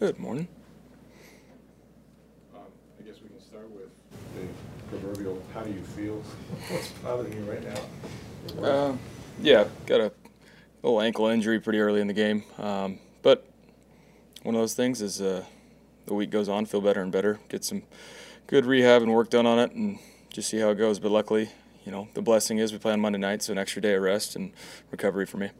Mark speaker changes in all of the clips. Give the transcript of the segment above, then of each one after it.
Speaker 1: Good morning.
Speaker 2: Um, I guess we can start with the proverbial, how do you feel? What's bothering you right now?
Speaker 1: Uh, yeah, got a little ankle injury pretty early in the game. Um, but one of those things is uh, the week goes on, feel better and better, get some good rehab and work done on it, and just see how it goes. But luckily, you know, the blessing is we play on Monday night, so an extra day of rest and recovery for me.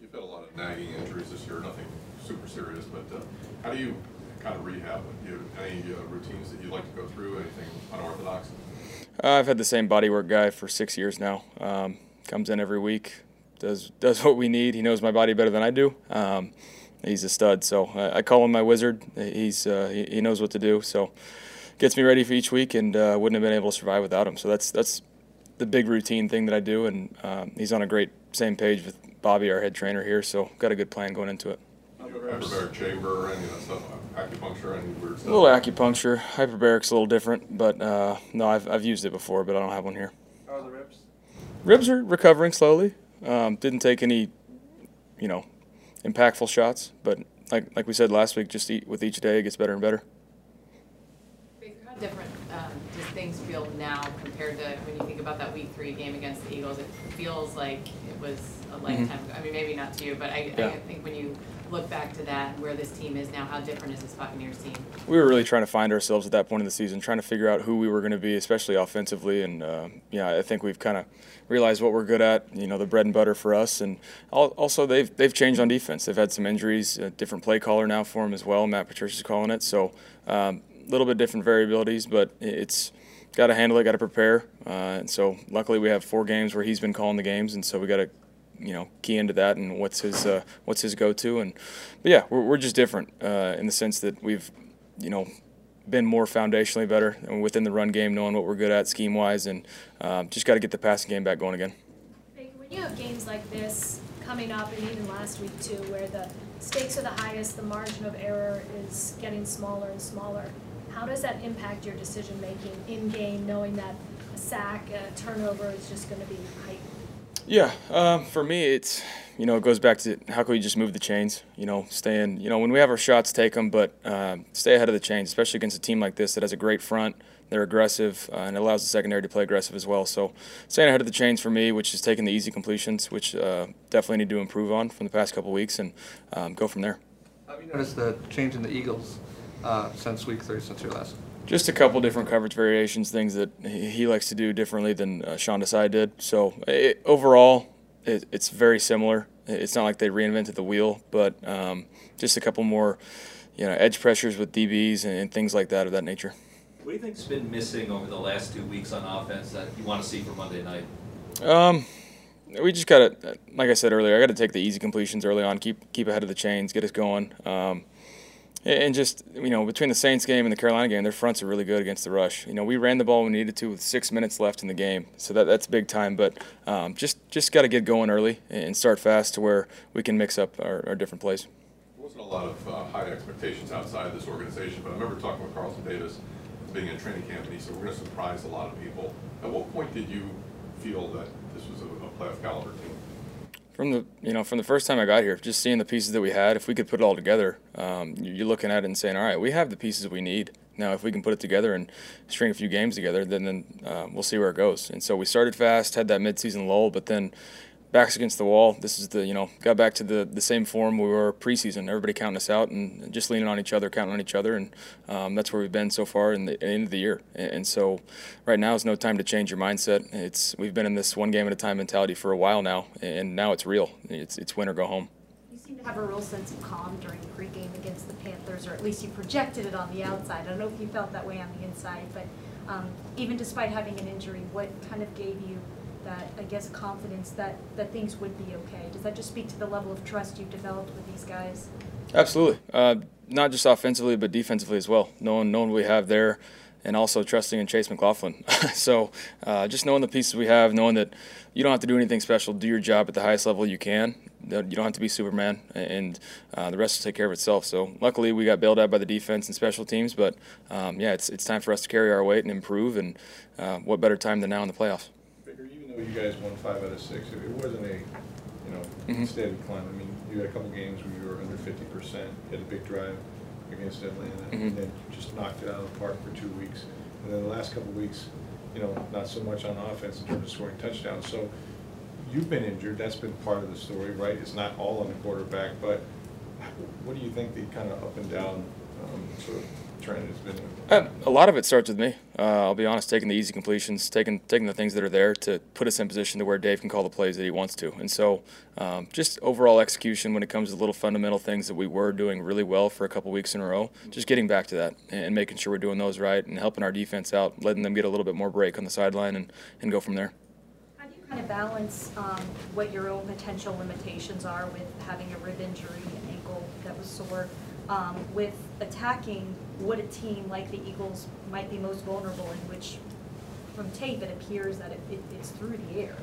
Speaker 3: You've had a lot of nagging injuries this year, nothing super serious, but uh, how do you kind of rehab? Do you have any uh, routines that you like to go through? Anything unorthodox?
Speaker 1: Uh, I've had the same bodywork guy for six years now. Um, comes in every week, does does what we need. He knows my body better than I do. Um, he's a stud, so I, I, call him my wizard. He's uh, he, he, knows what to do, so gets me ready for each week, and uh, wouldn't have been able to survive without him. So that's that's the big routine thing that I do, and um, he's on a great same page with Bobby, our head trainer here. So got a good plan going into it.
Speaker 3: Hyperbaric chamber, any of that stuff, acupuncture, any weird stuff?
Speaker 1: A little acupuncture. Hyperbaric's a little different, but uh, no, I've, I've used it before, but I don't have one here.
Speaker 2: How are the ribs?
Speaker 1: Ribs are recovering slowly. Um, didn't take any, you know, impactful shots, but like like we said last week, just eat with each day, it gets better and better.
Speaker 4: Baker, how different um, does things feel now compared to when you think about that Week Three game against the Eagles? It feels like it was a mm-hmm. lifetime. Mm-hmm. I mean, maybe not to you, but I, yeah. I think when you look back to that and where this team is now, how different is this Buccaneers team?
Speaker 1: We were really trying to find ourselves at that point in the season, trying to figure out who we were going to be, especially offensively. And uh, yeah, I think we've kind of realized what we're good at. You know, the bread and butter for us. And also, they've they've changed on defense. They've had some injuries, a different play caller now for them as well. Matt Patricia's calling it, so a um, little bit different variabilities, but it's got to handle it, got to prepare. Uh, and so, luckily, we have four games where he's been calling the games, and so we got to you know key into that and what's his uh, what's his go-to. And but yeah we're, we're just different uh, in the sense that we've you know been more foundationally better within the run game knowing what we're good at scheme wise and um, just got to get the passing game back going again.
Speaker 5: When you have games like this coming up and even last week too where the stakes are the highest the margin of error is getting smaller and smaller how does that impact your decision making in game knowing that a sack a turnover is just going to be heightened
Speaker 1: yeah, um, for me, it's you know it goes back to how can we just move the chains? You know, staying. You know, when we have our shots, take them, but uh, stay ahead of the chains, especially against a team like this that has a great front. They're aggressive, uh, and it allows the secondary to play aggressive as well. So, staying ahead of the chains for me, which is taking the easy completions, which uh, definitely need to improve on from the past couple weeks, and um, go from there.
Speaker 6: Have you noticed the change in the Eagles uh, since week three, since your last?
Speaker 1: Just a couple different coverage variations, things that he likes to do differently than uh, Sean Desai did. So it, overall, it, it's very similar. It's not like they reinvented the wheel, but um, just a couple more, you know, edge pressures with DBs and, and, things like that of that nature.
Speaker 7: What do you think's been missing over the last two weeks on offense that you want to see for Monday night?
Speaker 1: Um, we just got to, like I said earlier, I got to take the easy completions early on, keep keep ahead of the chains, get us going. Um, and just you know, between the Saints game and the Carolina game, their fronts are really good against the rush. You know, we ran the ball when we needed to with six minutes left in the game, so that that's big time. But um, just just got to get going early and start fast to where we can mix up our, our different plays.
Speaker 3: There wasn't a lot of uh, high expectations outside of this organization, but I remember talking with Carlton Davis being in training camp, and he said we're going to surprise a lot of people. At what point did you feel that this was a, a playoff caliber team?
Speaker 1: From the you know from the first time I got here, just seeing the pieces that we had, if we could put it all together, um, you're looking at it and saying, all right, we have the pieces we need. Now, if we can put it together and string a few games together, then then uh, we'll see where it goes. And so we started fast, had that midseason lull, but then backs against the wall. This is the you know got back to the the same form we were preseason. Everybody counting us out and just leaning on each other, counting on each other, and um, that's where we've been so far in the end of the year. And, and, so right now is no time to change your mindset. It's we've been in this one game at a time mentality for a while now, and now it's real. It's it's win or go home.
Speaker 5: You seem to have a real sense of calm during the pregame against the Panthers, or at least you projected it on the outside. I don't know if you felt that way on the inside, but um, even despite having an injury, what kind of gave you that, I guess, confidence that, that things would be okay? Does that just speak to the level of trust you've developed with these guys?
Speaker 1: Absolutely. Uh, not just offensively, but defensively as well. Knowing, knowing we have there and also trusting in Chase McLaughlin. so uh, just knowing the pieces we have, knowing that you don't have to do anything special, do your job at the highest level you can. You don't have to be Superman, and uh, the rest will take care of itself. So luckily, we got bailed out by the defense and special teams. But um, yeah, it's it's time for us to carry our weight and improve. And uh, what better time than now in the playoffs?
Speaker 2: You guys won five out of six, it wasn't a, you know,
Speaker 1: Mhm.
Speaker 2: steady climb. I mean, you had a couple games where you were under fifty percent, had a big drive. against Atlanta,
Speaker 1: Mhm.
Speaker 2: and then just knocked it out of the park for two weeks. And then the last couple weeks, you know, not so much on offense in terms of scoring touchdowns. So you've been injured, that's been part of the story, right? It's not all on the quarterback, but what do you think the kind of up and down um, sort of trend has been?
Speaker 1: Uh, a lot of it starts with me. Uh, I'll be honest, taking the easy completions, taking taking the things that are there to put us in position to where Dave can call the plays that he wants to. And so, um, just overall execution when it comes to little fundamental things that we were doing really well for a couple weeks in a row, just getting back to that and making sure we're doing those right and helping our defense out, letting them get a little bit more break on the sideline and, and go from there.
Speaker 5: How do you kind of balance um, what your own potential limitations are with having a rib injury, an ankle that was sore, um, with attacking what a team like the Eagles might be most vulnerable in, which from tape it appears that it, it, it's through the air.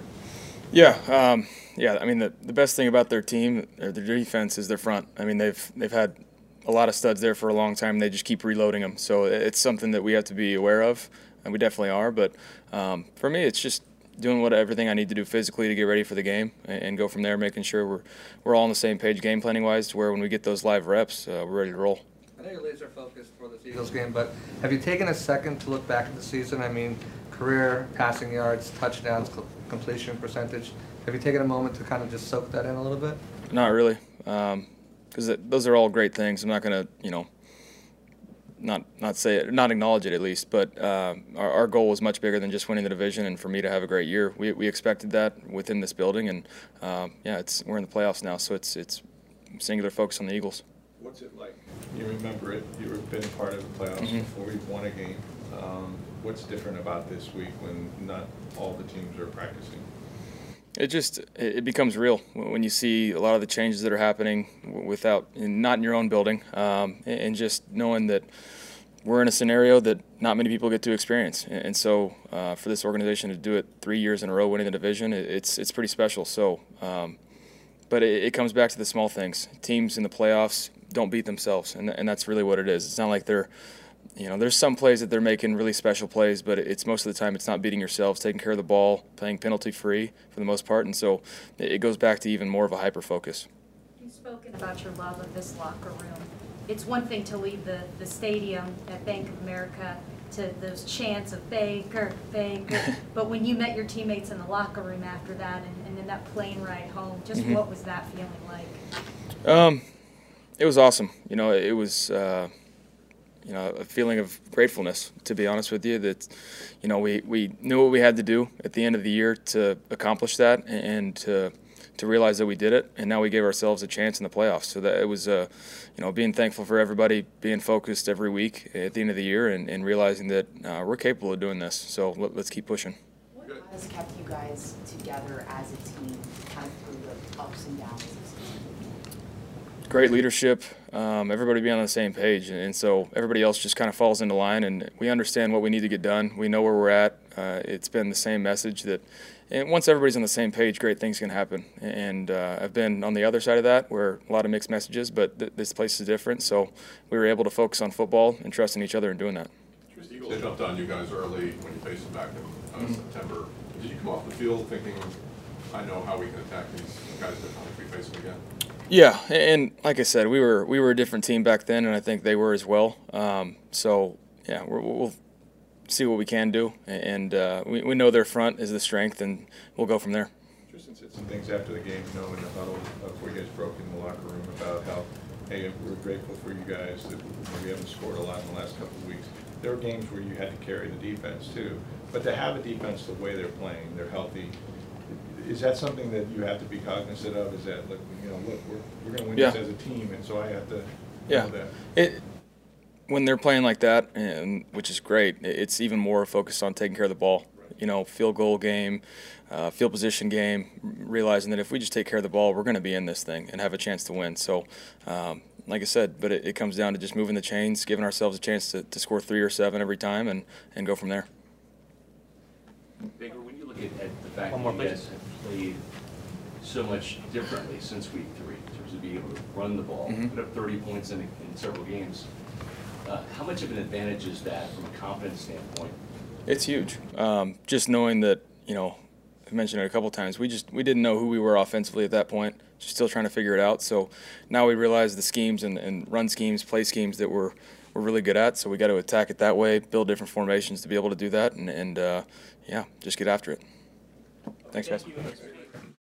Speaker 1: Yeah, um, yeah. I mean, the, the best thing about their team, or their defense, is their front. I mean, they've they've had a lot of studs there for a long time. And they just keep reloading them, so it's something that we have to be aware of, and we definitely are. But um, for me, it's just doing what everything I need to do physically to get ready for the game, and, and go from there, making sure we're we're all on the same page game planning wise, to where when we get those live reps, uh, we're ready to roll.
Speaker 6: I know you're laser focused for this Eagles game, but have you taken a second to look back at the season? I mean, career passing yards, touchdowns, completion percentage. Have you taken a moment to kind of just soak that in a little bit?
Speaker 1: Not really, because those are all great things. I'm not gonna, you know, not not say it, not acknowledge it at least. But uh, our, our goal was much bigger than just winning the division, and for me to have a great year, we, we expected that within this building, and um, yeah, it's we're in the playoffs now, so it's it's singular focus on the Eagles.
Speaker 2: What's it like? You remember it, you've been part of the playoffs
Speaker 1: Mhm.
Speaker 2: before, you've won a game. Um, What's different about this week when not all the teams are practicing?
Speaker 1: It just it becomes real when you see a lot of the changes that are happening without not in your own building, um, and just knowing that we're in a scenario that not many people get to experience. And and so, uh, for this organization to do it three years in a row, winning the division, it's it's pretty special. So, um, but it, it comes back to the small things. Teams in the playoffs don't beat themselves, and and that's really what it is. It's not like they're you know, there's some plays that they're making really special plays, but it's most of the time it's not beating yourselves, taking care of the ball, playing penalty free for the most part, and so it goes back to even more of a hyper focus.
Speaker 5: You've spoken about your love of this locker room. It's one thing to leave the, the stadium at Bank of America to those chants of Baker, Baker, but when you met your teammates in the locker room after that and, and then that plane ride home, just
Speaker 1: Mhm.
Speaker 5: what was that feeling like?
Speaker 1: Um, it was awesome. You know, it was uh, you know a feeling of gratefulness. To be honest with you, that you know we, we knew what we had to do at the end of the year to accomplish that, and to to realize that we did it, and now we gave ourselves a chance in the playoffs. So that it was uh, you know being thankful for everybody being focused every week at the end of the year, and, and realizing that uh, we're capable of doing this. So let, let's keep pushing.
Speaker 8: What has kept you guys together as a team, kind of through the ups and downs?
Speaker 1: Great leadership, um, everybody being on the same page, and, and so everybody else just kind of falls into line, and we understand what we need to get done. We know where we're at. Uh, it's been the same message that, and once everybody's on the same page, great things can happen. And uh, I've been on the other side of that, where a lot of mixed messages, but th- this place is different. So we were able to focus on football and trusting each other and doing that.
Speaker 3: They jumped on you guys early when you faced them back in uh, September. Did you come off the field thinking, I know how we can attack these guys differently if we face them again?
Speaker 1: Yeah, and like I said, we were we were a different team back then, and I think they were as well. Um, so yeah, we're, we'll see what we can do, and uh, we, we know their front is the strength, and we'll go from there.
Speaker 2: Tristan said some things after the game, you know, in the huddle, before you guys broke in the locker room about how, hey, we're grateful for you guys, that we haven't scored a lot in the last couple of weeks. There were games where you had to carry the defense too, but to have a defense the way they're playing, they're healthy, is that something that you have to be cognizant of? Is that, look, you know, look, we're, we're gonna win this as a team, and so I have to
Speaker 1: Yeah,
Speaker 2: know that.
Speaker 1: it when they're playing like that, and which is great. It's even more focused on taking care of the ball. You know, field goal game, uh, field position game. Realizing that if we just take care of the ball, we're going to be in this thing and have a chance to win. So, um, like I said, but it, it comes down to just moving the chains, giving ourselves a chance to, to score three or seven every time, and and go from there.
Speaker 9: Baker, when you look at, at the fact
Speaker 6: One
Speaker 9: that
Speaker 6: more,
Speaker 9: you
Speaker 6: please.
Speaker 9: guys have played so much differently since week three, in terms of being able to run the ball,
Speaker 1: Mhm.
Speaker 9: put up thirty points in, in several games, uh, how much of an advantage is that from a confidence standpoint?
Speaker 1: It's huge. Um, just knowing that, you know, I've mentioned it a couple times. We just we didn't know who we were offensively at that point. just still trying to figure it out. So now we realize the schemes and, and run schemes, play schemes that we're we're really good at. So we got to attack it that way, build different formations to be able to do that, and, and uh, yeah, just get after it. Thanks, guys.